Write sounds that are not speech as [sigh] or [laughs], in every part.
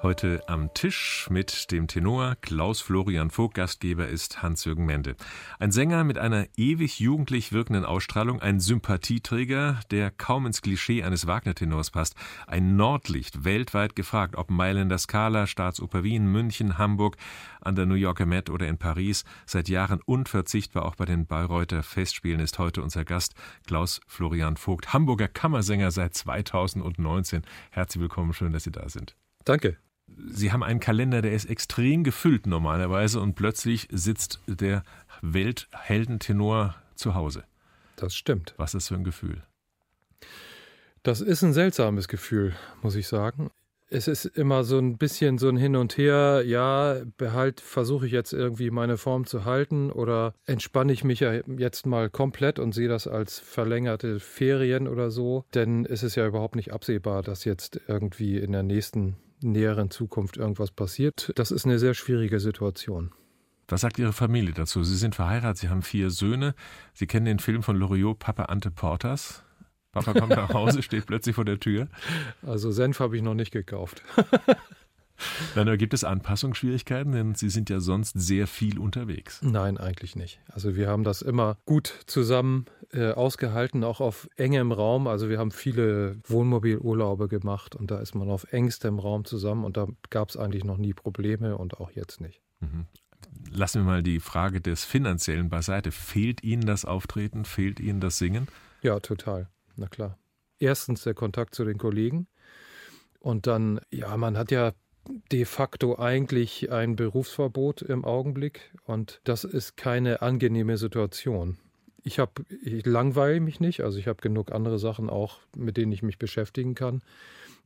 Heute am Tisch mit dem Tenor Klaus Florian Vogt. Gastgeber ist Hans-Jürgen Mende. Ein Sänger mit einer ewig jugendlich wirkenden Ausstrahlung, ein Sympathieträger, der kaum ins Klischee eines Wagner-Tenors passt. Ein Nordlicht, weltweit gefragt, ob Mailänder Scala, Staatsoper Wien, München, Hamburg, an der New Yorker Met oder in Paris. Seit Jahren unverzichtbar auch bei den Bayreuther Festspielen ist heute unser Gast Klaus Florian Vogt, Hamburger Kammersänger seit 2019. Herzlich willkommen, schön, dass Sie da sind. Danke. Sie haben einen Kalender, der ist extrem gefüllt normalerweise und plötzlich sitzt der Weltheldentenor zu Hause. Das stimmt. Was ist für ein Gefühl? Das ist ein seltsames Gefühl, muss ich sagen. Es ist immer so ein bisschen so ein Hin und Her. Ja, behalt, versuche ich jetzt irgendwie meine Form zu halten oder entspanne ich mich ja jetzt mal komplett und sehe das als verlängerte Ferien oder so. Denn es ist ja überhaupt nicht absehbar, dass jetzt irgendwie in der nächsten näheren Zukunft irgendwas passiert. Das ist eine sehr schwierige Situation. Was sagt Ihre Familie dazu? Sie sind verheiratet, Sie haben vier Söhne. Sie kennen den Film von Loriot, Papa Ante Portas. Papa kommt nach [laughs] Hause, steht plötzlich vor der Tür. Also Senf habe ich noch nicht gekauft. [laughs] Dann gibt es Anpassungsschwierigkeiten, denn Sie sind ja sonst sehr viel unterwegs. Nein, eigentlich nicht. Also wir haben das immer gut zusammen äh, ausgehalten, auch auf engem Raum. Also wir haben viele Wohnmobilurlaube gemacht und da ist man auf engstem Raum zusammen und da gab es eigentlich noch nie Probleme und auch jetzt nicht. Mhm. Lassen wir mal die Frage des Finanziellen beiseite. Fehlt Ihnen das Auftreten? Fehlt Ihnen das Singen? Ja, total. Na klar. Erstens der Kontakt zu den Kollegen. Und dann, ja, man hat ja de facto eigentlich ein Berufsverbot im Augenblick und das ist keine angenehme Situation. Ich habe, ich langweile mich nicht, also ich habe genug andere Sachen auch, mit denen ich mich beschäftigen kann.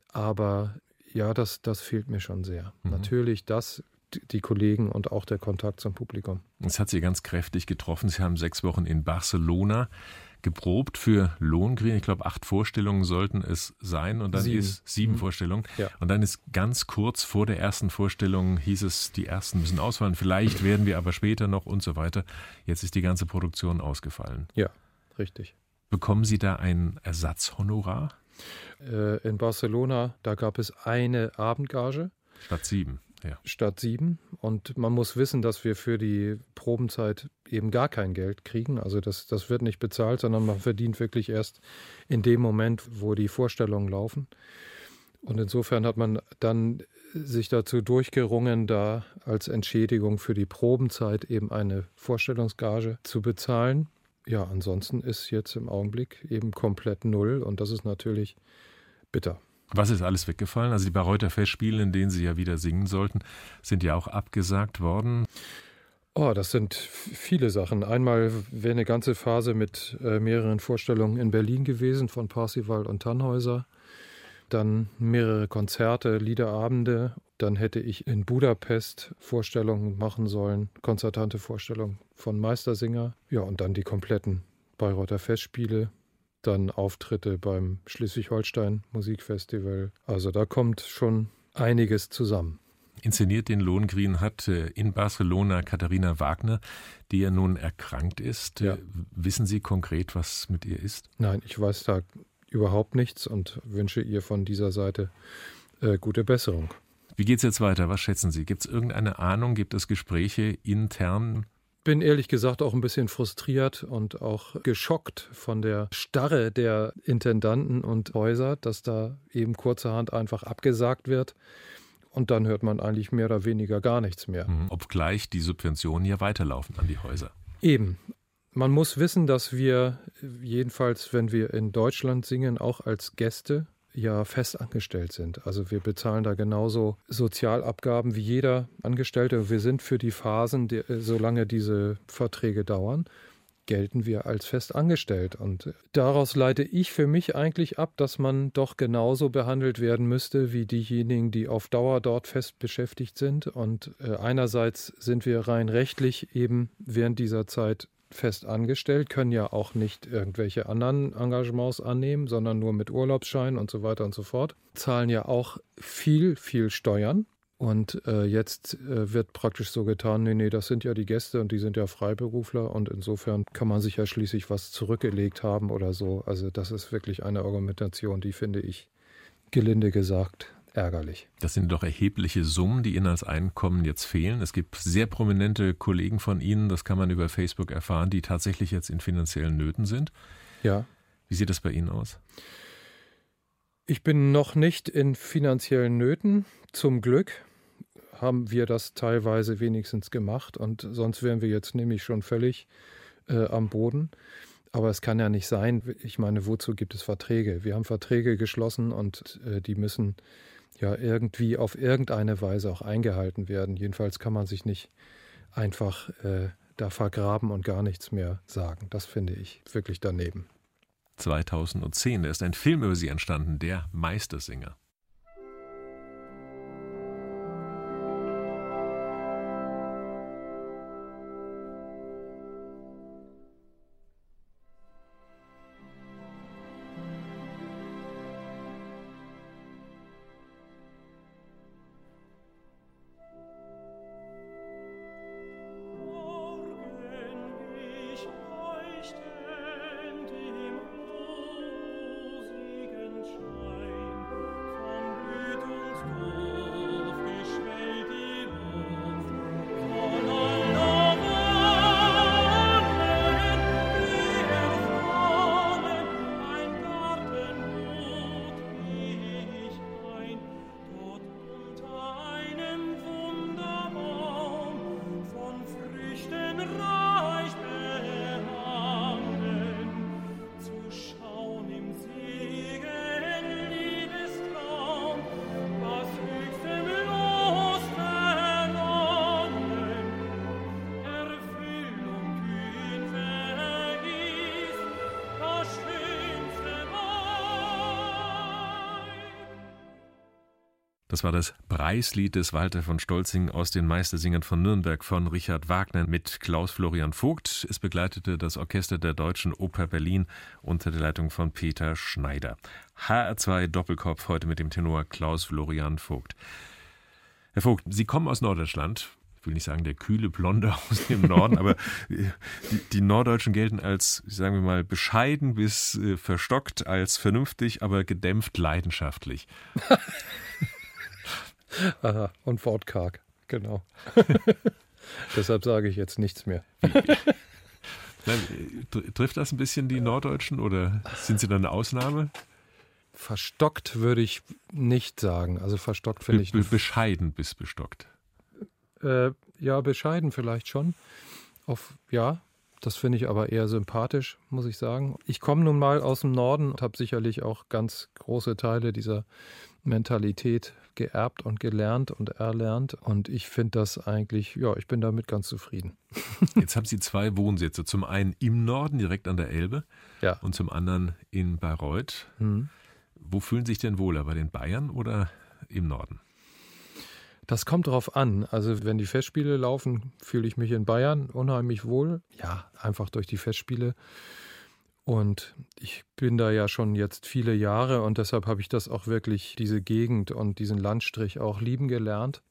Aber ja, das, das fehlt mir schon sehr. Mhm. Natürlich das, die Kollegen und auch der Kontakt zum Publikum. Es hat Sie ganz kräftig getroffen. Sie haben sechs Wochen in Barcelona geprobt für Lohengrin. Ich glaube, acht Vorstellungen sollten es sein und dann sieben. ist sieben mhm. Vorstellungen. Ja. Und dann ist ganz kurz vor der ersten Vorstellung hieß es, die ersten müssen ausfallen. Vielleicht werden wir aber später noch und so weiter. Jetzt ist die ganze Produktion ausgefallen. Ja, richtig. Bekommen Sie da ein Ersatzhonorar? Äh, in Barcelona, da gab es eine Abendgage. Statt sieben ja. statt sieben. Und man muss wissen, dass wir für die Probenzeit eben gar kein Geld kriegen. Also das, das wird nicht bezahlt, sondern man verdient wirklich erst in dem Moment, wo die Vorstellungen laufen. Und insofern hat man dann sich dazu durchgerungen, da als Entschädigung für die Probenzeit eben eine Vorstellungsgage zu bezahlen. Ja, ansonsten ist jetzt im Augenblick eben komplett null und das ist natürlich bitter. Was ist alles weggefallen? Also die Bayreuther Festspiele, in denen Sie ja wieder singen sollten, sind ja auch abgesagt worden. Oh, das sind viele Sachen. Einmal wäre eine ganze Phase mit äh, mehreren Vorstellungen in Berlin gewesen von Parsival und Tannhäuser. Dann mehrere Konzerte, Liederabende. Dann hätte ich in Budapest Vorstellungen machen sollen, konzertante Vorstellungen von Meistersinger. Ja, und dann die kompletten Bayreuther Festspiele dann Auftritte beim Schleswig-Holstein Musikfestival. Also da kommt schon einiges zusammen. Inszeniert den Lohengrin hat äh, in Barcelona Katharina Wagner, die ja nun erkrankt ist. Ja. Äh, wissen Sie konkret, was mit ihr ist? Nein, ich weiß da überhaupt nichts und wünsche ihr von dieser Seite äh, gute Besserung. Wie geht es jetzt weiter? Was schätzen Sie? Gibt es irgendeine Ahnung? Gibt es Gespräche intern? Bin ehrlich gesagt auch ein bisschen frustriert und auch geschockt von der Starre der Intendanten und Häuser, dass da eben kurzerhand einfach abgesagt wird. Und dann hört man eigentlich mehr oder weniger gar nichts mehr. Mhm. Obgleich die Subventionen ja weiterlaufen an die Häuser. Eben. Man muss wissen, dass wir jedenfalls, wenn wir in Deutschland singen, auch als Gäste ja fest angestellt sind. Also wir bezahlen da genauso Sozialabgaben wie jeder Angestellte. Wir sind für die Phasen, die, solange diese Verträge dauern, gelten wir als fest angestellt. Und daraus leite ich für mich eigentlich ab, dass man doch genauso behandelt werden müsste wie diejenigen, die auf Dauer dort fest beschäftigt sind. Und äh, einerseits sind wir rein rechtlich eben während dieser Zeit fest angestellt, können ja auch nicht irgendwelche anderen Engagements annehmen, sondern nur mit Urlaubsschein und so weiter und so fort. Zahlen ja auch viel, viel Steuern. Und äh, jetzt äh, wird praktisch so getan, nee, nee, das sind ja die Gäste und die sind ja Freiberufler und insofern kann man sich ja schließlich was zurückgelegt haben oder so. Also das ist wirklich eine Argumentation, die finde ich gelinde gesagt ärgerlich. Das sind doch erhebliche Summen, die Ihnen als Einkommen jetzt fehlen. Es gibt sehr prominente Kollegen von Ihnen, das kann man über Facebook erfahren, die tatsächlich jetzt in finanziellen Nöten sind. Ja. Wie sieht das bei Ihnen aus? Ich bin noch nicht in finanziellen Nöten. Zum Glück haben wir das teilweise wenigstens gemacht und sonst wären wir jetzt nämlich schon völlig äh, am Boden. Aber es kann ja nicht sein. Ich meine, wozu gibt es Verträge? Wir haben Verträge geschlossen und äh, die müssen ja irgendwie auf irgendeine Weise auch eingehalten werden. Jedenfalls kann man sich nicht einfach äh, da vergraben und gar nichts mehr sagen. Das finde ich wirklich daneben. 2010, da ist ein Film über sie entstanden, der Meistersinger. Das war das Preislied des Walter von Stolzing aus den Meistersingern von Nürnberg von Richard Wagner mit Klaus Florian Vogt. Es begleitete das Orchester der Deutschen Oper Berlin unter der Leitung von Peter Schneider. HR2 Doppelkopf heute mit dem Tenor Klaus Florian Vogt. Herr Vogt, Sie kommen aus Norddeutschland. Ich will nicht sagen der kühle Blonde [laughs] aus dem Norden, aber die, die, Norddeutschen gelten als, sagen wir mal, bescheiden bis äh, verstockt, als vernünftig, aber gedämpft leidenschaftlich. [laughs] [laughs] Aha, und wortkarg, genau. [laughs] Deshalb sage ich jetzt nichts mehr. [laughs] Nein, trifft das ein bisschen die Norddeutschen oder sind sie dann eine Ausnahme? Verstockt würde ich nicht sagen. Also verstockt finde ich. Be bescheiden bis bestockt. Äh, ja, bescheiden vielleicht schon. Auf, ja, das finde ich aber eher sympathisch, muss ich sagen. Ich komme nun mal aus dem Norden und habe sicherlich auch ganz große Teile dieser Mentalität geerbt und gelernt und erlernt. Und ich finde das eigentlich, ja, ich bin damit ganz zufrieden. [laughs] Jetzt haben Sie zwei Wohnsitze. Zum einen im Norden, direkt an der Elbe, ja. und zum anderen in Bayreuth. Mhm. Wo fühlen Sie sich denn wohler, bei den Bayern oder im Norden? Das kommt darauf an. Also wenn die Festspiele laufen, fühle ich mich in Bayern unheimlich wohl. Ja, einfach durch die Festspiele. Und ich bin da ja schon jetzt viele Jahre und deshalb habe ich das auch wirklich, diese Gegend und diesen Landstrich auch lieben gelernt.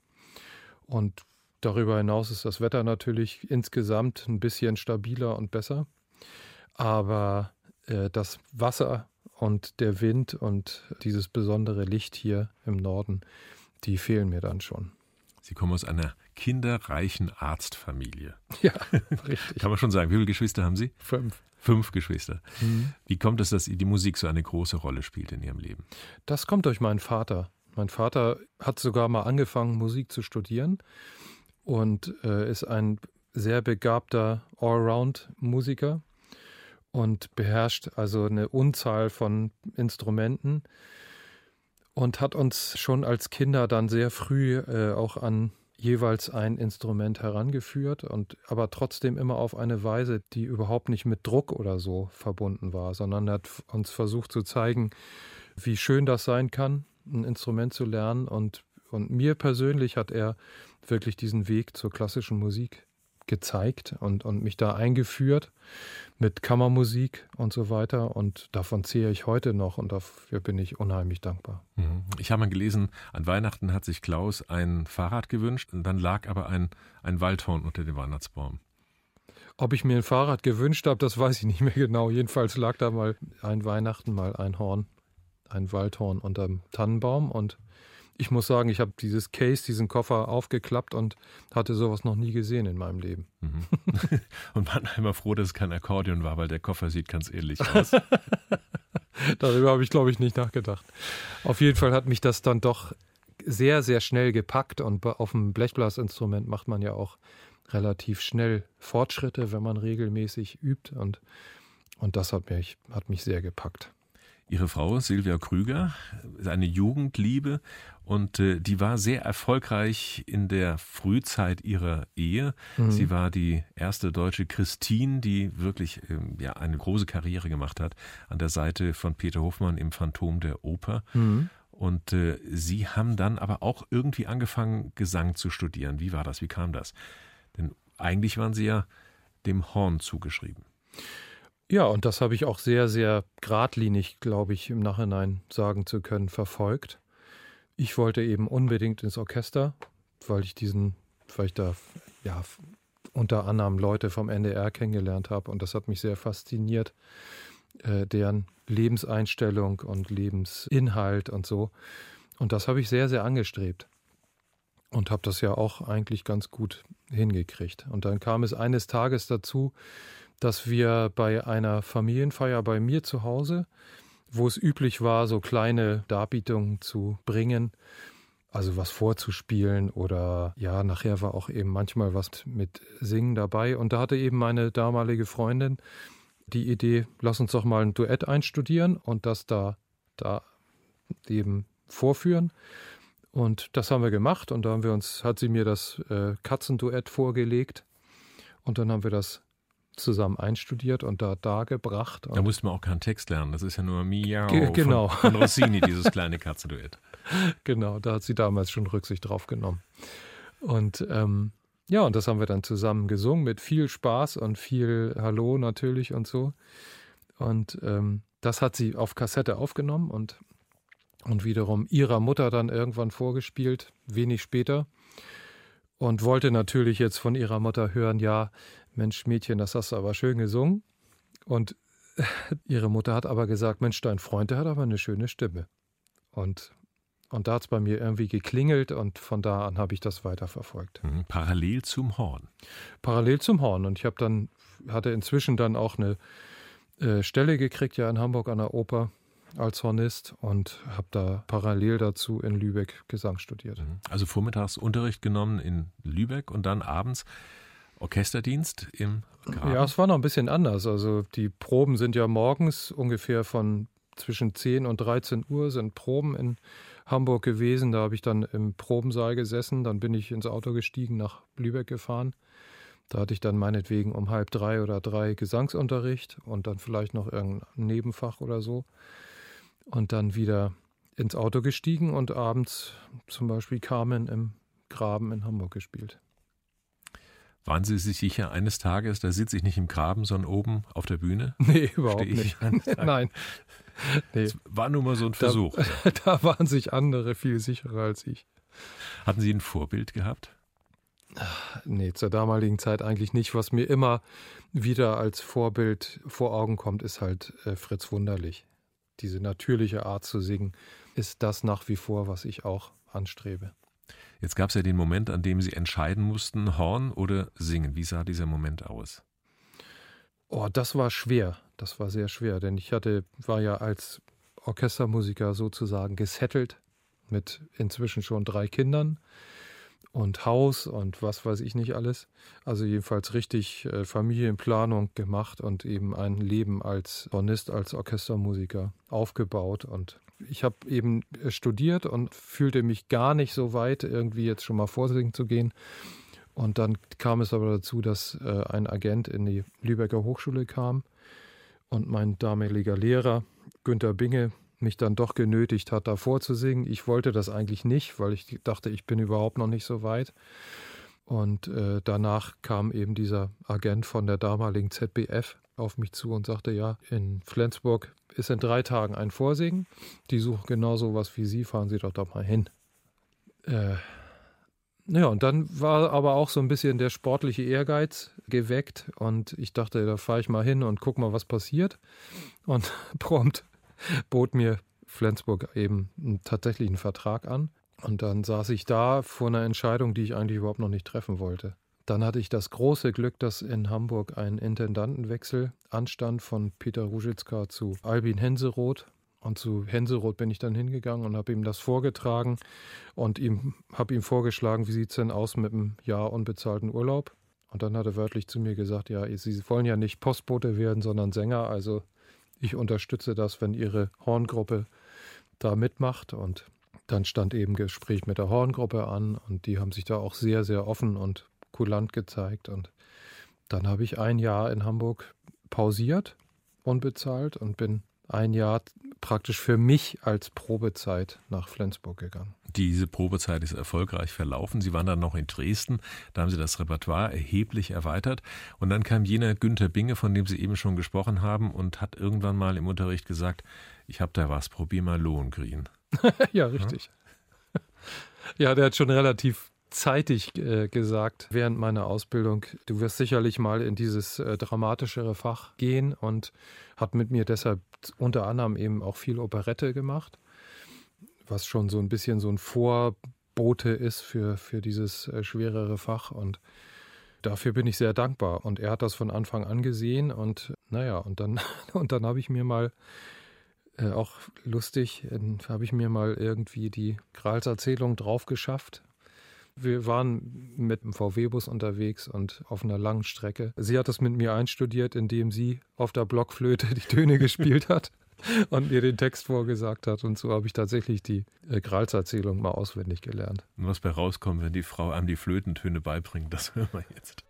Und darüber hinaus ist das Wetter natürlich insgesamt ein bisschen stabiler und besser. Aber äh, das Wasser und der Wind und dieses besondere Licht hier im Norden, die fehlen mir dann schon. Sie kommen aus einer kinderreichen Arztfamilie. Ja, [laughs] richtig. Kann man schon sagen. Wie viele Geschwister haben Sie? Fünf. Fünf Geschwister. Mhm. Wie kommt es, dass die Musik so eine große Rolle spielt in Ihrem Leben? Das kommt durch meinen Vater. Mein Vater hat sogar mal angefangen, Musik zu studieren und äh, ist ein sehr begabter Allround-Musiker und beherrscht also eine Unzahl von Instrumenten und hat uns schon als Kinder dann sehr früh äh, auch an jeweils ein Instrument herangeführt und aber trotzdem immer auf eine Weise, die überhaupt nicht mit Druck oder so verbunden war, sondern hat uns versucht zu zeigen, wie schön das sein kann, ein Instrument zu lernen. Und und mir persönlich hat er wirklich diesen Weg zur klassischen Musik gezeigt und, und mich da eingeführt mit Kammermusik und so weiter. Und davon zähle ich heute noch und dafür bin ich unheimlich dankbar. Mhm. Ich habe mal gelesen, an Weihnachten hat sich Klaus ein Fahrrad gewünscht und dann lag aber ein, ein Waldhorn unter dem Weihnachtsbaum. Ob ich mir ein Fahrrad gewünscht habe, das weiß ich nicht mehr genau. Jedenfalls lag da mal ein Weihnachten mal ein Horn ein Waldhorn unterm Tannenbaum und ich muss sagen, ich habe dieses Case, diesen Koffer aufgeklappt und hatte sowas noch nie gesehen in meinem Leben. Mhm. [laughs] und war immer froh, dass es kein Akkordeon war, weil der Koffer sieht ganz ähnlich [laughs] aus. Darüber habe ich, glaube ich, nicht nachgedacht. Auf jeden Fall hat mich das dann doch sehr, sehr schnell gepackt und auf dem Blechblasinstrument macht man ja auch relativ schnell Fortschritte, wenn man regelmäßig übt und, und das hat mich, hat mich sehr gepackt. Ihre Frau Silvia Krüger, eine Jugendliebe und äh, die war sehr erfolgreich in der Frühzeit ihrer Ehe. Mhm. Sie war die erste deutsche Christine, die wirklich ähm, ja eine große Karriere gemacht hat an der Seite von Peter Hofmann im Phantom der Oper. Mhm. Und äh, Sie haben dann aber auch irgendwie angefangen, Gesang zu studieren. Wie war das? Wie kam das? Denn eigentlich waren Sie ja dem Horn zugeschrieben. Ja, und das habe ich auch sehr, sehr geradlinig, glaube ich, im Nachhinein sagen zu können, verfolgt. Ich wollte eben unbedingt ins Orchester, weil ich diesen, weil ich da ja unter anderem Leute vom NDR kennengelernt habe und das hat mich sehr fasziniert, äh, deren Lebenseinstellung und Lebensinhalt und so. Und das habe ich sehr, sehr angestrebt und habe das ja auch eigentlich ganz gut hingekriegt. Und dann kam es eines Tages dazu, dass wir bei einer Familienfeier bei mir zu Hause, wo es üblich war, so kleine Darbietungen zu bringen, also was vorzuspielen oder ja, nachher war auch eben manchmal was mit Singen dabei. Und da hatte eben meine damalige Freundin die Idee, lass uns doch mal ein Duett einstudieren und das da, da eben vorführen. Und das haben wir gemacht und da haben wir uns, hat sie mir das äh, Katzenduett vorgelegt und dann haben wir das zusammen einstudiert und da dargebracht. Da musste man auch keinen Text lernen. Das ist ja nur Miau genau. von, von Rossini, dieses kleine Katzenduett. [laughs] Genau, da hat sie damals schon Rücksicht drauf genommen. Und ähm, ja, und das haben wir dann zusammen gesungen mit viel Spaß und viel Hallo natürlich und so. Und ähm, das hat sie auf Kassette aufgenommen und, und wiederum ihrer Mutter dann irgendwann vorgespielt, wenig später. Und wollte natürlich jetzt von ihrer Mutter hören, ja, Mensch, Mädchen, das hast du aber schön gesungen. Und [laughs] ihre Mutter hat aber gesagt, Mensch, dein Freund, der hat aber eine schöne Stimme. Und, und da hat es bei mir irgendwie geklingelt und von da an habe ich das weiterverfolgt. Mhm, parallel zum Horn. Parallel zum Horn. Und ich habe dann, hatte inzwischen dann auch eine äh, Stelle gekriegt, ja in Hamburg an der Oper als Hornist und habe da parallel dazu in Lübeck Gesang studiert. Mhm. Also vormittags Unterricht genommen in Lübeck und dann abends Orchesterdienst im Graben? Ja, es war noch ein bisschen anders. Also die Proben sind ja morgens ungefähr von zwischen 10 und 13 Uhr sind Proben in Hamburg gewesen. Da habe ich dann im Probensaal gesessen. Dann bin ich ins Auto gestiegen, nach Lübeck gefahren. Da hatte ich dann meinetwegen um halb drei oder drei Gesangsunterricht und dann vielleicht noch irgendein Nebenfach oder so. Und dann wieder ins Auto gestiegen und abends zum Beispiel Carmen im Graben in Hamburg gespielt. Waren Sie sich sicher, eines Tages, da sitze ich nicht im Graben, sondern oben auf der Bühne? [laughs] Nee, überhaupt nicht. [laughs] Nein. Nee. Das war nur mal so ein Versuch. Da, [laughs] da, waren sich andere viel sicherer als ich. Hatten Sie ein Vorbild gehabt? Nee, zur damaligen Zeit eigentlich nicht. Was mir immer wieder als Vorbild vor Augen kommt, ist halt äh, Fritz Wunderlich. Diese natürliche Art zu singen ist das nach wie vor, was ich auch anstrebe. Jetzt gab es ja den Moment, an dem Sie entscheiden mussten, Horn oder Singen. Wie sah dieser Moment aus? Oh, das war schwer. Das war sehr schwer, denn ich hatte, war ja als Orchestermusiker sozusagen gesettelt mit inzwischen schon drei Kindern und Haus und was weiß ich nicht alles. Also jedenfalls richtig äh, Familienplanung gemacht und eben ein Leben als Hornist, als Orchestermusiker aufgebaut und ich habe eben äh, studiert und fühlte mich gar nicht so weit, irgendwie jetzt schon mal vorsingen zu gehen. Und dann kam es aber dazu, dass äh, ein Agent in die Lübecker Hochschule kam und mein damaliger Lehrer, Günter Binge, mich dann doch genötigt hat, da vorzusingen. Ich wollte das eigentlich nicht, weil ich dachte, ich bin überhaupt noch nicht so weit. Und äh, danach kam eben dieser Agent von der damaligen ZBF auf mich zu und sagte, ja, in Flensburg ist in drei Tagen ein Vorsingen. Die suchen genau so was wie Sie, fahren Sie doch da mal hin. Äh, ja, und dann war aber auch so ein bisschen der sportliche Ehrgeiz geweckt und ich dachte, da fahre ich mal hin und guck mal, was passiert. Und [laughs] prompt [laughs] bot mir Flensburg eben einen tatsächlichen Vertrag an. Und dann saß ich da vor einer Entscheidung, die ich eigentlich überhaupt noch nicht treffen wollte. Dann hatte ich das große Glück, dass in Hamburg ein Intendantenwechsel anstand von Peter Ruzitzka zu Albin Henseroth. Und zu Henseroth bin ich dann hingegangen und habe ihm das vorgetragen und ihm habe ihm vorgeschlagen, wie sieht es denn aus mit einem Jahr unbezahlten Urlaub. Und dann hat er wörtlich zu mir gesagt, ja, Sie wollen ja nicht Postbote werden, sondern Sänger. Also ich unterstütze das, wenn Ihre Horngruppe da mitmacht. Und dann stand eben Gespräch mit der Horngruppe an und die haben sich da auch sehr, sehr offen und kulant gezeigt. Und dann habe ich ein Jahr in Hamburg pausiert, unbezahlt und bin ein Jahr praktisch für mich als Probezeit nach Flensburg gegangen. Diese Probezeit ist erfolgreich verlaufen. Sie waren dann noch in Dresden, da haben Sie das Repertoire erheblich erweitert. Und dann kam jener Günther Binge, von dem Sie eben schon gesprochen haben, und hat irgendwann mal im Unterricht gesagt, ich habe da was, probier mal Lohengrin. [laughs] ja, richtig. Ja? ja, der hat schon relativ zeitig äh, gesagt während meiner Ausbildung, du wirst sicherlich mal in dieses äh, dramatischere Fach gehen und hat mit mir deshalb unter anderem eben auch viel Operette gemacht, was schon so ein bisschen so ein Vorbote ist für, für dieses äh, schwerere Fach und dafür bin ich sehr dankbar. Und er hat das von Anfang an gesehen und naja, und dann, [laughs] und dann habe ich mir mal äh, auch lustig, habe ich mir mal irgendwie die Grals Erzählung drauf geschafft wir waren mit dem VW-Bus unterwegs und auf einer langen Strecke. Sie hat das mit mir einstudiert, indem sie auf der Blockflöte die Töne [laughs] gespielt hat und mir den Text vorgesagt hat. Und so habe ich tatsächlich die äh, Grals-Erzählung mal auswendig gelernt. Und was bei rauskommt, wenn die Frau einem die Flötentöne beibringt, das [laughs] hören wir jetzt.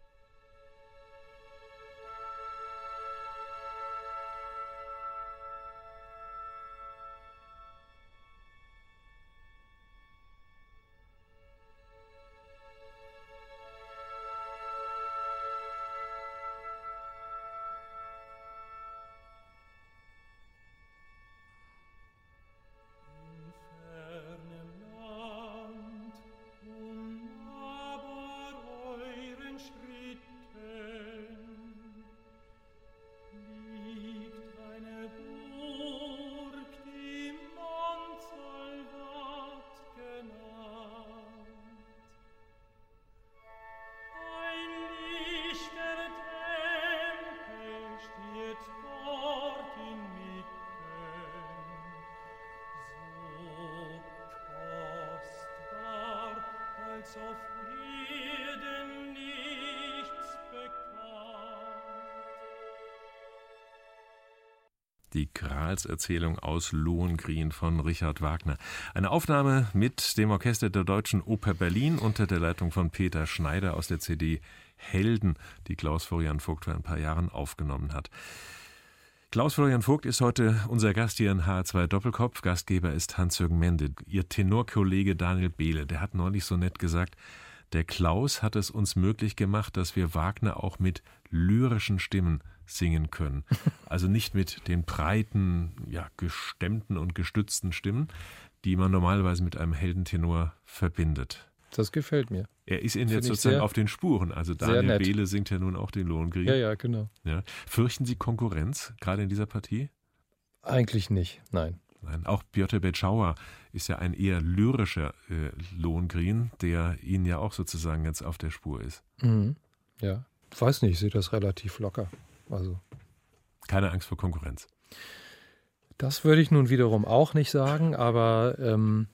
Gralserzählung aus Lohengrin von Richard Wagner. Eine Aufnahme mit dem Orchester der Deutschen Oper Berlin unter der Leitung von Peter Schneider aus der CD Helden, die Klaus Florian Vogt vor ein paar Jahren aufgenommen hat. Klaus Florian Vogt ist heute unser Gast hier in H2 Doppelkopf. Gastgeber ist Hans-Jürgen Mende. Ihr Tenorkollege Daniel Behle, der hat neulich so nett gesagt, der Klaus hat es uns möglich gemacht, dass wir Wagner auch mit lyrischen Stimmen singen können. [laughs] Also nicht mit den breiten, ja, gestemmten und gestützten Stimmen, die man normalerweise mit einem Heldentenor verbindet. Das gefällt mir. Er ist Ihnen jetzt sozusagen auf den Spuren. Also Daniel Behle singt ja nun auch den Lohengrin. Ja, ja, genau. Ja. Fürchten Sie Konkurrenz, gerade in dieser Partie? Eigentlich nicht, nein. Nein, auch Piotr Betschauer ist ja ein eher lyrischer äh, Lohengrin, der Ihnen ja auch sozusagen jetzt auf der Spur ist. Mhm. Ja, weiß nicht, ich sehe das relativ locker. Also keine Angst vor Konkurrenz. Das würde ich nun wiederum auch nicht sagen, aber ähm,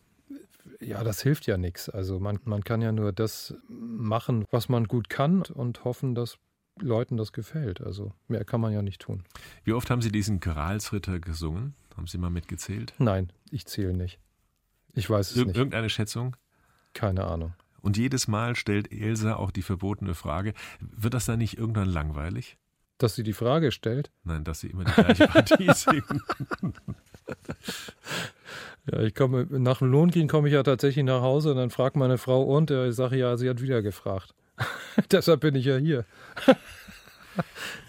ja, das hilft ja nichts. Also man, man kann ja nur das machen, was man gut kann und hoffen, dass Leuten das gefällt. Also mehr kann man ja nicht tun. Wie oft haben Sie diesen Gralsritter gesungen? Haben Sie mal mitgezählt? Nein, ich zähle nicht. Ich weiß es Ir nicht. Irgendeine Schätzung? Keine Ahnung. Und jedes Mal stellt Elsa auch die verbotene Frage, wird das dann nicht irgendwann langweilig? Dass sie die Frage stellt? Nein, dass sie immer die gleiche Partie [laughs] singen. ja, ich komme, nach dem Lohngehen komme ich ja tatsächlich nach Hause und dann fragt meine Frau und, ich sage ja, sie hat wieder gefragt. [laughs] Deshalb bin ich ja hier.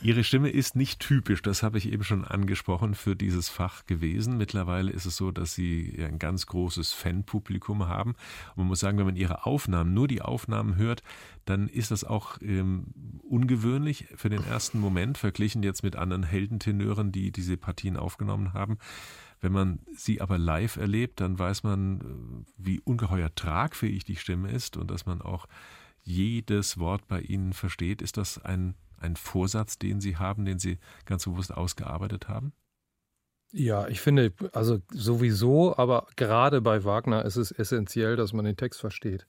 Ihre Stimme ist nicht typisch, das habe ich eben schon angesprochen, für dieses Fach gewesen. Mittlerweile ist es so, dass Sie ein ganz großes Fanpublikum haben. Und man muss sagen, wenn man Ihre Aufnahmen, nur die Aufnahmen hört, dann ist das auch ähm, ungewöhnlich für den ersten Moment, verglichen jetzt mit anderen Heldentenören, die diese Partien aufgenommen haben. Wenn man sie aber live erlebt, dann weiß man, äh, wie ungeheuer tragfähig die Stimme ist und dass man auch jedes Wort bei Ihnen versteht. Ist das ein, ein Vorsatz, den Sie haben, den Sie ganz bewusst ausgearbeitet haben? Ja, ich finde, also sowieso, aber gerade bei Wagner ist es essentiell, dass man den Text versteht.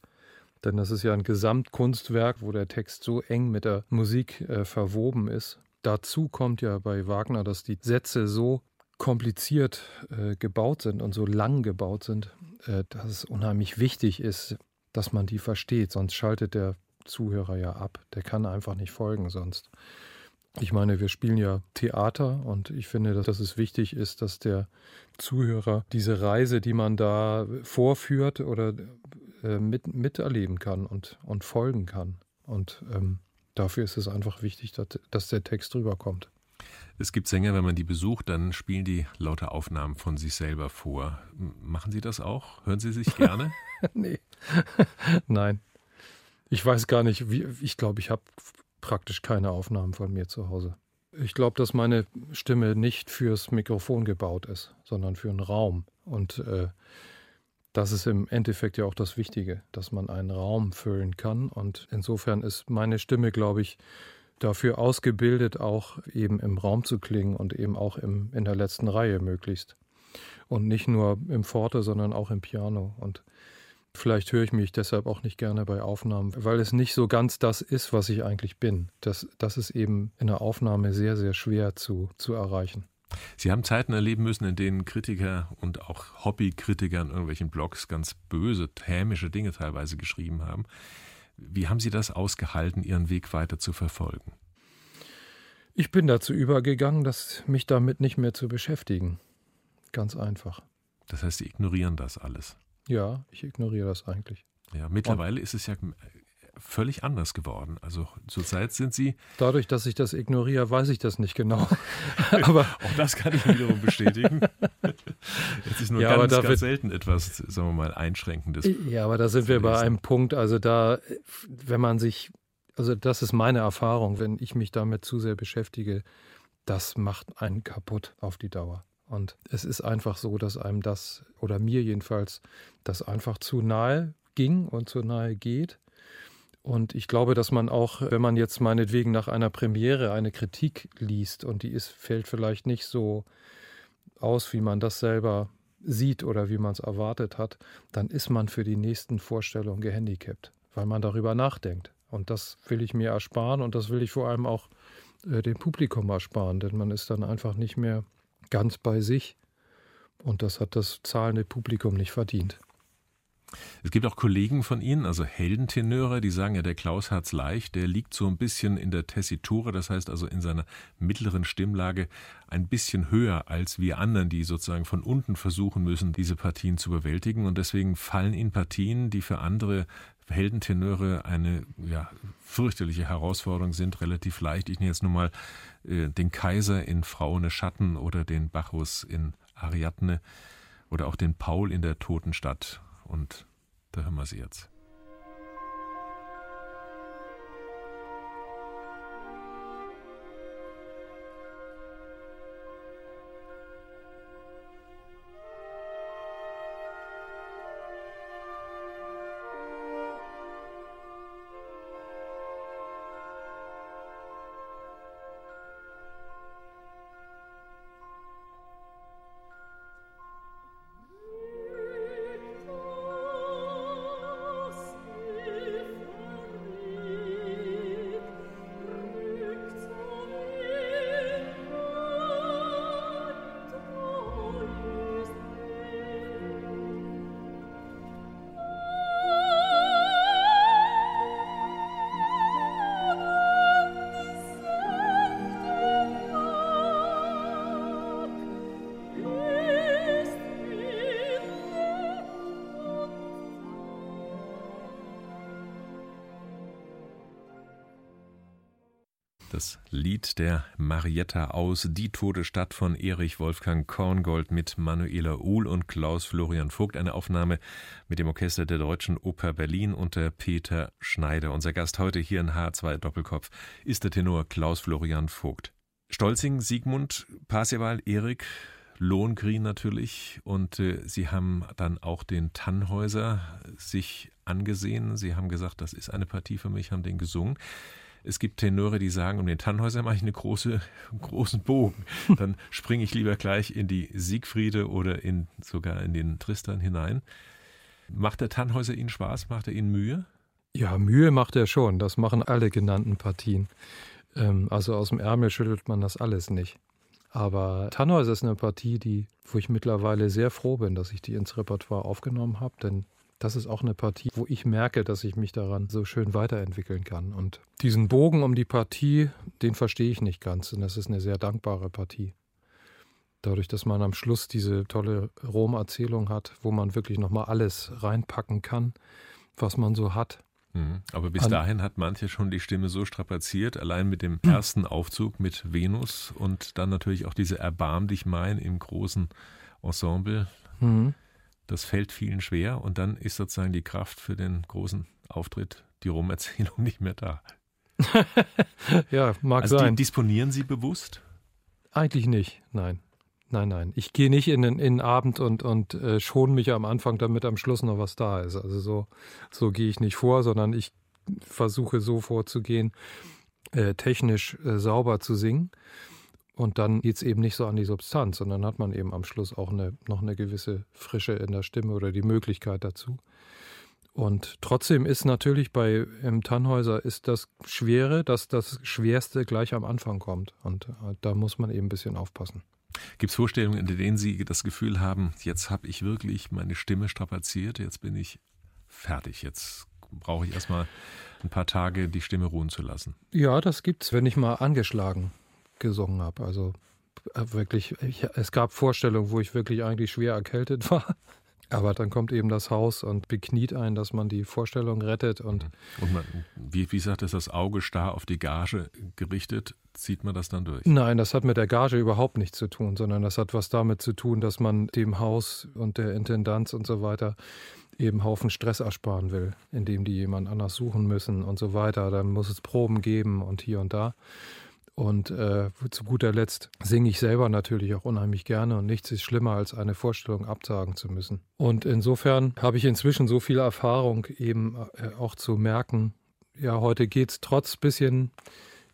Denn das ist ja ein Gesamtkunstwerk, wo der Text so eng mit der Musik äh, verwoben ist. Dazu kommt ja bei Wagner, dass die Sätze so kompliziert äh, gebaut sind und so lang gebaut sind, äh, dass es unheimlich wichtig ist, dass man die versteht. Sonst schaltet der Zuhörer ja ab. Der kann einfach nicht folgen sonst. Ich meine, wir spielen ja Theater und ich finde, dass es wichtig ist, dass der Zuhörer diese Reise, die man da vorführt oder äh, mit, miterleben kann und, und folgen kann. Und ähm, dafür ist es einfach wichtig, dass, dass der Text rüberkommt. Es gibt Sänger, wenn man die besucht, dann spielen die lauter Aufnahmen von sich selber vor. Machen Sie das auch? Hören Sie sich gerne? [laughs] nee. [laughs] Nein. Ich weiß gar nicht, wie, ich glaube, ich habe praktisch keine Aufnahmen von mir zu Hause. Ich glaube, dass meine Stimme nicht fürs Mikrofon gebaut ist, sondern für einen Raum. Und äh, das ist im Endeffekt ja auch das Wichtige, dass man einen Raum füllen kann. Und insofern ist meine Stimme, glaube ich, dafür ausgebildet, auch eben im Raum zu klingen und eben auch im, in der letzten Reihe möglichst. Und nicht nur im Forte, sondern auch im Piano. Und Vielleicht höre ich mich deshalb auch nicht gerne bei Aufnahmen, weil es nicht so ganz das ist, was ich eigentlich bin. Das, das ist eben in der Aufnahme sehr, sehr schwer zu, zu erreichen. Sie haben Zeiten erleben müssen, in denen Kritiker und auch Hobbykritiker in irgendwelchen Blogs ganz böse, hämische Dinge teilweise geschrieben haben. Wie haben Sie das ausgehalten, Ihren Weg weiter zu verfolgen? Ich bin dazu übergegangen, dass mich damit nicht mehr zu beschäftigen. Ganz einfach. Das heißt, Sie ignorieren das alles. Ja, ich ignoriere das eigentlich. Ja, mittlerweile Und ist es ja völlig anders geworden. Also zurzeit sind sie. Dadurch, dass ich das ignoriere, weiß ich das nicht genau. [laughs] aber auch das kann ich wiederum bestätigen. [laughs] Es ist nur ja, ganz, ganz selten etwas, sagen wir mal, einschränkendes. Ja, aber da sind wir bei einem Punkt. Also da, wenn man sich, also das ist meine Erfahrung, wenn ich mich damit zu sehr beschäftige, das macht einen kaputt auf die Dauer. Und es ist einfach so, dass einem das, oder mir jedenfalls, das einfach zu nahe ging und zu nahe geht. Und ich glaube, dass man auch, wenn man jetzt meinetwegen nach einer Premiere eine Kritik liest und die ist, fällt vielleicht nicht so aus, wie man das selber sieht oder wie man es erwartet hat, dann ist man für die nächsten Vorstellungen gehandicapt, weil man darüber nachdenkt. Und das will ich mir ersparen und das will ich vor allem auch äh, dem Publikum ersparen, denn man ist dann einfach nicht mehr ganz bei sich. Und das hat das zahlende Publikum nicht verdient. Es gibt auch Kollegen von Ihnen, also Heldentenöre, die sagen ja, der Klaus hat's leicht, der liegt so ein bisschen in der Tessitura, das heißt also in seiner mittleren Stimmlage ein bisschen höher als wir anderen, die sozusagen von unten versuchen müssen, diese Partien zu bewältigen. Und deswegen fallen Ihnen Partien, die für andere Heldentenöre eine ja, fürchterliche Herausforderung sind, relativ leicht. Ich nehme jetzt nur mal äh, den Kaiser in Fraune Schatten oder den Bacchus in Ariadne oder auch den Paul in der Toten Stadt. Und da hören wir sie jetzt. Lied der Marietta aus Die tote Stadt von Erich Wolfgang Korngold mit Manuela Uhl und Klaus Florian Vogt. Eine Aufnahme mit dem Orchester der Deutschen Oper Berlin unter Peter Schneider. Unser Gast heute hier in H2 Doppelkopf ist der Tenor Klaus Florian Vogt. Stolzing, Siegmund, Parsival, Erik, Lohengrin natürlich. Und äh, Sie haben dann auch den Tannhäuser sich angesehen. Sie haben gesagt, das ist eine Partie für mich, haben den gesungen. Es gibt Tenore, die sagen, um den Tannhäuser mache ich eine große, [laughs] einen großen Bogen. Dann springe ich lieber gleich in die Siegfriede oder in, sogar in den Tristan hinein. Macht der Tannhäuser Ihnen Spaß? Macht er Ihnen Mühe? Ja, Mühe macht er schon. Das machen alle genannten Partien. Ähm, also aus dem Ärmel schüttelt man das alles nicht. Aber Tannhäuser ist eine Partie, die, wo ich mittlerweile sehr froh bin, dass ich die ins Repertoire aufgenommen habe, denn das ist auch eine Partie, wo ich merke, dass ich mich daran so schön weiterentwickeln kann. Und diesen Bogen um die Partie, den verstehe ich nicht ganz. Und das ist eine sehr dankbare Partie. Dadurch, dass man am Schluss diese tolle Rom-Erzählung hat, wo man wirklich nochmal alles reinpacken kann, was man so hat. Mhm. Aber bis dahin hat manche schon die Stimme so strapaziert, allein mit dem ersten Aufzug mit Venus und dann natürlich auch diese Erbarm dich mein im großen Ensemble. Mhm. Das fällt vielen schwer und dann ist sozusagen die Kraft für den großen Auftritt, die Rumerzählung [laughs] nicht mehr da. [laughs] ja, mag also sein. Disponieren Sie bewusst? Eigentlich nicht, nein. Nein, nein. Ich gehe nicht in den, in den Abend und, und äh, schon mich am Anfang, damit am Schluss noch was da ist. Also so, so gehe ich nicht vor, sondern ich versuche so vorzugehen, äh, technisch äh, sauber zu singen. Und dann geht es eben nicht so an die Substanz, sondern hat man eben am Schluss auch eine, noch eine gewisse Frische in der Stimme oder die Möglichkeit dazu. Und trotzdem ist natürlich bei im Tannhäuser ist das Schwere, dass das Schwerste gleich am Anfang kommt. Und äh, da muss man eben ein bisschen aufpassen. Gibt es Vorstellungen, in denen Sie das Gefühl haben, jetzt habe ich wirklich meine Stimme strapaziert, jetzt bin ich fertig, jetzt brauche ich erstmal ein paar Tage, die Stimme ruhen zu lassen? Ja, das gibt es, wenn ich mal angeschlagen gesungen habe. Also äh, wirklich, ich, es gab Vorstellungen, wo ich wirklich eigentlich schwer erkältet [laughs] war. Aber dann kommt eben das Haus und bekniet ein, dass man die Vorstellung rettet. Und, mhm. und man, wie, wie sagt es, das Auge starr auf die Gage gerichtet, zieht man das dann durch? Nein, das hat mit der Gage überhaupt nichts zu tun, sondern das hat was damit zu tun, dass man dem Haus und der Intendanz und so weiter eben Haufen Stress ersparen will, indem die jemand anders suchen müssen und so weiter. Dann muss es Proben geben und hier und da. Und äh, zu guter Letzt singe ich selber natürlich auch unheimlich gerne und nichts ist schlimmer, als eine Vorstellung absagen zu müssen. Und insofern habe ich inzwischen so viel Erfahrung, eben äh, auch zu merken, ja, heute geht es trotz bisschen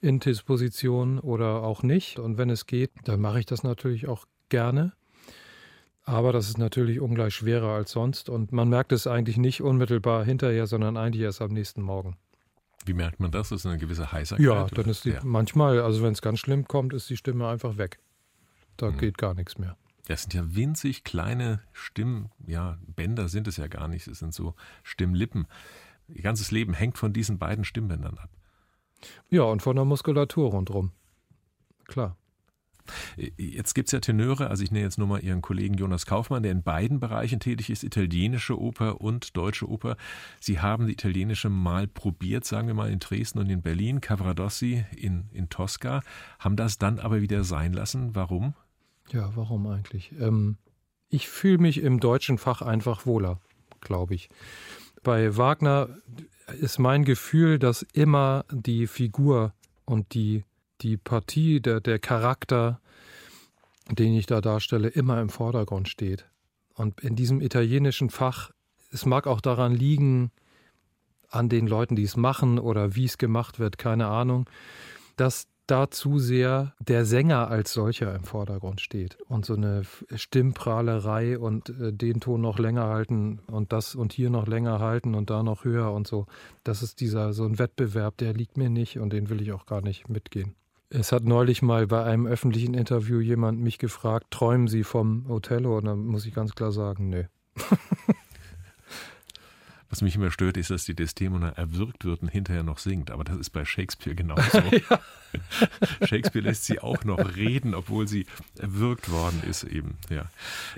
Indisposition oder auch nicht. Und wenn es geht, dann mache ich das natürlich auch gerne. Aber das ist natürlich ungleich schwerer als sonst. Und man merkt es eigentlich nicht unmittelbar hinterher, sondern eigentlich erst am nächsten Morgen. Wie merkt man das? Ist eine gewisse Heißerkeit? Ja, dann ist die ja. manchmal, also wenn es ganz schlimm kommt, ist die Stimme einfach weg. Da mhm. geht gar nichts mehr. Das sind ja winzig kleine Stimmen, ja, Bänder sind es ja gar nicht, es sind so Stimmlippen. Ihr ganzes Leben hängt von diesen beiden Stimmbändern ab. Ja, und von der Muskulatur rundherum. Klar. Jetzt gibt es ja Tenöre, also ich nenne jetzt nur mal Ihren Kollegen Jonas Kaufmann, der in beiden Bereichen tätig ist, italienische Oper und deutsche Oper. Sie haben die italienische mal probiert, sagen wir mal, in Dresden und in Berlin, Cavaradossi in, in Tosca, haben das dann aber wieder sein lassen. Warum? Ja, warum eigentlich? Ähm, ich fühle mich im deutschen Fach einfach wohler, glaube ich. Bei Wagner ist mein Gefühl, dass immer die Figur und die die Partie, der, der Charakter, den ich da darstelle, immer im Vordergrund steht. Und in diesem italienischen Fach, es mag auch daran liegen, an den Leuten, die es machen oder wie es gemacht wird, keine Ahnung, dass da zu sehr der Sänger als solcher im Vordergrund steht und so eine Stimmprahlerei und äh, den Ton noch länger halten und das und hier noch länger halten und da noch höher und so. Das ist dieser so ein Wettbewerb, der liegt mir nicht und den will ich auch gar nicht mitgehen. Es hat neulich mal bei einem öffentlichen Interview jemand mich gefragt, träumen Sie vom Othello? Und dann muss ich ganz klar sagen, nö. [laughs] Was mich immer stört, ist, dass die Desdemona erwürgt wird und hinterher noch singt. Aber das ist bei Shakespeare genauso. [laughs] ja. [laughs] Shakespeare lässt sie auch noch reden, obwohl sie erwürgt worden ist eben. Ja.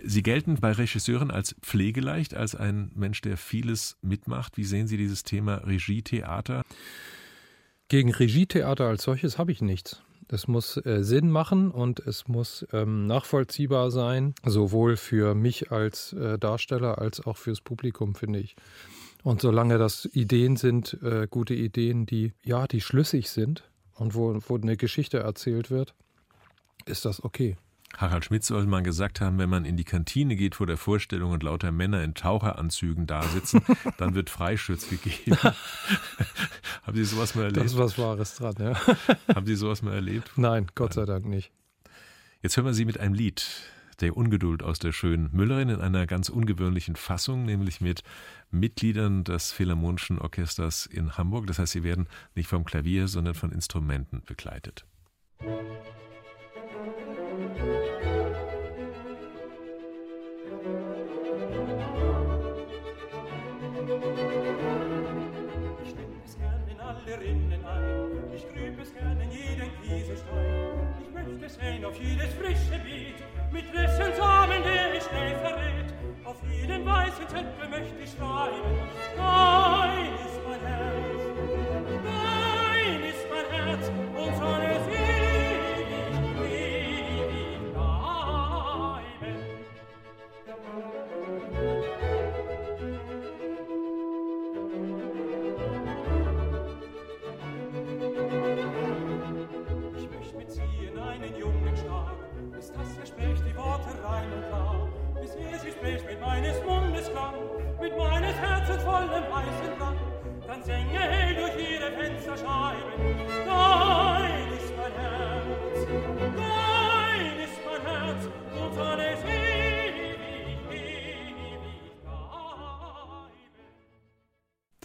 Sie gelten bei Regisseuren als pflegeleicht, als ein Mensch, der vieles mitmacht. Wie sehen Sie dieses Thema Regietheater? Gegen Regietheater als solches habe ich nichts. Es muss äh, Sinn machen und es muss ähm, nachvollziehbar sein, sowohl für mich als äh, Darsteller als auch fürs Publikum, finde ich. Und solange das Ideen sind, äh, gute Ideen, die ja, die schlüssig sind und wo, wo eine Geschichte erzählt wird, ist das okay. Harald Schmidt soll mal gesagt haben, wenn man in die Kantine geht vor der Vorstellung und lauter Männer in Taucheranzügen da sitzen, [laughs] dann wird Freischütz gegeben. [laughs] [laughs] haben Sie sowas mal erlebt? Das ist was Wahres dran, ja. haben Sie sowas mal erlebt? Nein, Gott sei Dank nicht. Jetzt hören wir Sie mit einem Lied der Ungeduld aus der schönen Müllerin in einer ganz ungewöhnlichen Fassung, nämlich mit Mitgliedern des Philharmonischen Orchesters in Hamburg. Das heißt, sie werden nicht vom Klavier, sondern von Instrumenten begleitet. sehen schnell verrät. Auf jeden weißen Zettel möchte ich schreiben, dein ist mein Herz, dein ist mein Herz, und soll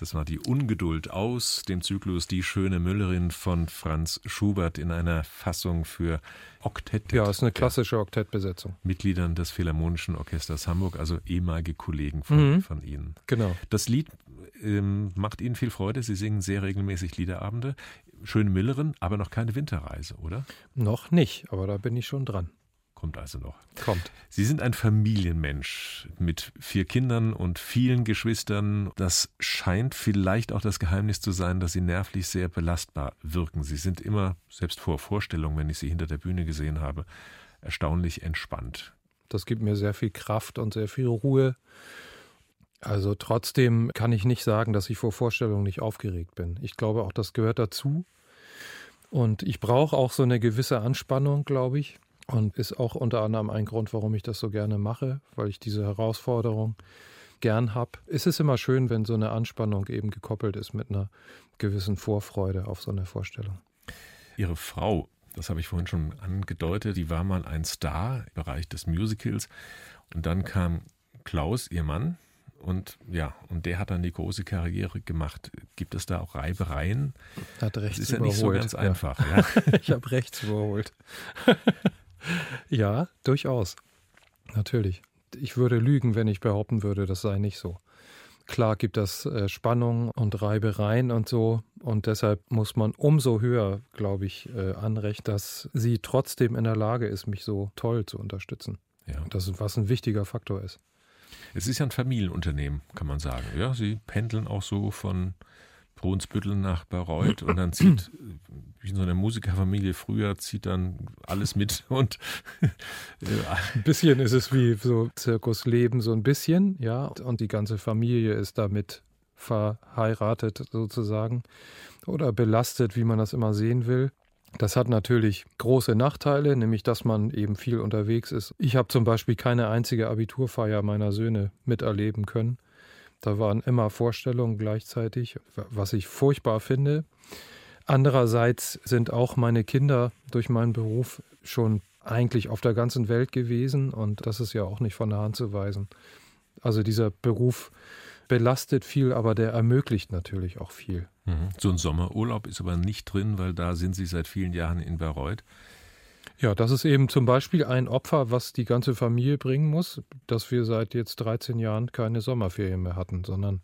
Das war die Ungeduld aus dem Zyklus Die schöne Müllerin von Franz Schubert in einer Fassung für Oktett. Ja, ist eine klassische Oktettbesetzung. Mitgliedern des Philharmonischen Orchesters Hamburg, also ehemalige Kollegen von, Mhm. von Ihnen. Genau. Das Lied ähm, macht Ihnen viel Freude. Sie singen sehr regelmäßig Liederabende. Schöne Müllerin, aber noch keine Winterreise, oder? Noch nicht, aber da bin ich schon dran. Kommt also noch. Kommt. Sie sind ein Familienmensch mit vier Kindern und vielen Geschwistern. Das scheint vielleicht auch das Geheimnis zu sein, dass Sie nervlich sehr belastbar wirken. Sie sind immer, selbst vor Vorstellungen, wenn ich Sie hinter der Bühne gesehen habe, erstaunlich entspannt. Das gibt mir sehr viel Kraft und sehr viel Ruhe. Also trotzdem kann ich nicht sagen, dass ich vor Vorstellungen nicht aufgeregt bin. Ich glaube auch, das gehört dazu. Und ich brauche auch so eine gewisse Anspannung, glaube ich. Und ist auch unter anderem ein Grund, warum ich das so gerne mache, weil ich diese Herausforderung gern habe. Es ist immer schön, wenn so eine Anspannung eben gekoppelt ist mit einer gewissen Vorfreude auf so eine Vorstellung. Ihre Frau, das habe ich vorhin schon angedeutet, die war mal ein Star im Bereich des Musicals. Und dann kam Klaus, ihr Mann, und ja, und der hat dann die große Karriere gemacht. Gibt es da auch Reibereien? Hat rechts Das ist ja überholt. nicht so ganz ja. einfach. Ja. [laughs] Ich habe rechts überholt. [laughs] [laughs] ja, durchaus. Natürlich. Ich würde lügen, wenn ich behaupten würde, das sei nicht so. Klar gibt das äh, Spannung und Reibereien und so. Und deshalb muss man umso höher, glaube ich, äh, anrechnen, dass sie trotzdem in der Lage ist, mich so toll zu unterstützen. Ja. Das ist, was ein wichtiger Faktor ist. Es ist ja ein Familienunternehmen, kann man sagen. Ja, sie pendeln auch so von Brunsbüttel nach Bayreuth und dann zieht, wie in so einer Musikerfamilie früher, zieht dann alles mit und [laughs] Ein bisschen ist es wie so Zirkusleben, so ein bisschen, ja. Und die ganze Familie ist damit verheiratet sozusagen oder belastet, wie man das immer sehen will. Das hat natürlich große Nachteile, nämlich dass man eben viel unterwegs ist. Ich habe zum Beispiel keine einzige Abiturfeier meiner Söhne miterleben können. Da waren immer Vorstellungen gleichzeitig, was ich furchtbar finde. Andererseits sind auch meine Kinder durch meinen Beruf schon eigentlich auf der ganzen Welt gewesen und das ist ja auch nicht von der Hand zu weisen. Also dieser Beruf belastet viel, aber der ermöglicht natürlich auch viel. Mhm. so ein Sommerurlaub ist aber nicht drin, weil da sind sie seit vielen Jahren in Bayreuth. Ja, das ist eben zum Beispiel ein Opfer, was die ganze Familie bringen muss, dass wir seit jetzt 13 Jahren keine Sommerferien mehr hatten, sondern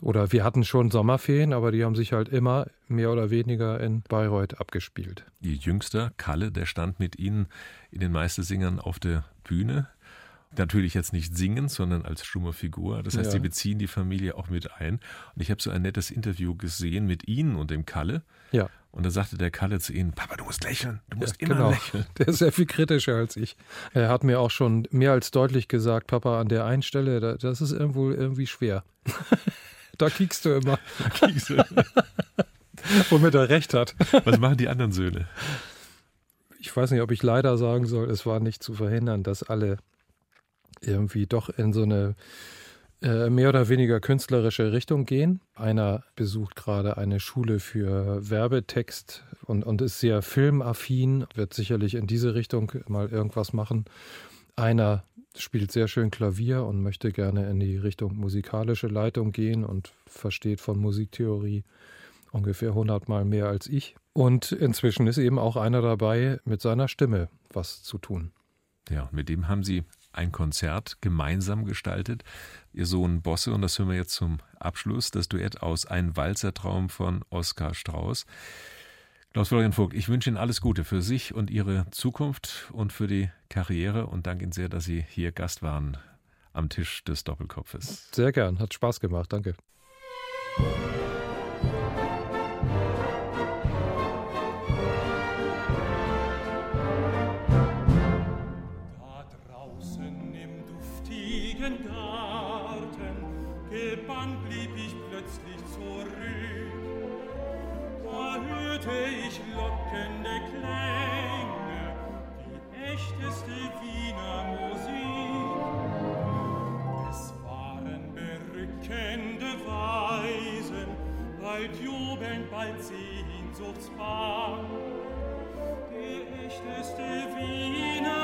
oder wir hatten schon Sommerferien, aber die haben sich halt immer mehr oder weniger in Bayreuth abgespielt. Ihr Jüngster, Kalle, der stand mit Ihnen in den Meistersingern auf der Bühne. Natürlich jetzt nicht singen, sondern als stumme Figur. Das heißt, Ja. Sie beziehen die Familie auch mit ein. Und ich habe so ein nettes Interview gesehen mit Ihnen und dem Kalle. Ja, Und da sagte der Kalle zu Ihnen, Papa, du musst lächeln, du musst ja, immer genau. lächeln. Der ist sehr viel kritischer als ich. Er hat mir auch schon mehr als deutlich gesagt, Papa, an der einen Stelle, da- das ist irgendwo irgendwie schwer. [laughs] da [laughs] kiekst du immer, womit er recht hat. Was machen die anderen Söhne? ich weiß nicht, ob ich leider sagen soll, es war nicht zu verhindern, dass alle irgendwie doch in so eine äh, mehr oder weniger künstlerische Richtung gehen. Einer besucht gerade eine Schule für Werbetext und, und ist sehr filmaffin, wird sicherlich in diese Richtung mal irgendwas machen. Einer spielt sehr schön Klavier und möchte gerne in die Richtung musikalische Leitung gehen und versteht von Musiktheorie ungefähr hundertmal mehr als ich. Und inzwischen ist eben auch einer dabei, mit seiner Stimme was zu tun. Ja, mit dem haben Sie ein Konzert gemeinsam gestaltet. Ihr Sohn Bosse, und das hören wir jetzt zum Abschluss, das Duett aus Ein Walzertraum von Oskar Strauß. Klaus-Florian Vogt, ich wünsche Ihnen alles Gute für sich und Ihre Zukunft und für die Karriere und danke Ihnen sehr, dass Sie hier Gast waren am Tisch des Doppelkopfes. Sehr gern, hat Spaß gemacht, danke. Draußen im duftigen Garten, gebannt blieb ich plötzlich zurück. Da hörte ich lockende Klänge, die echteste Wiener Musik. Es waren berückende Weisen, bald jubelnd, bald sehnsuchtsbar. Die echteste Wiener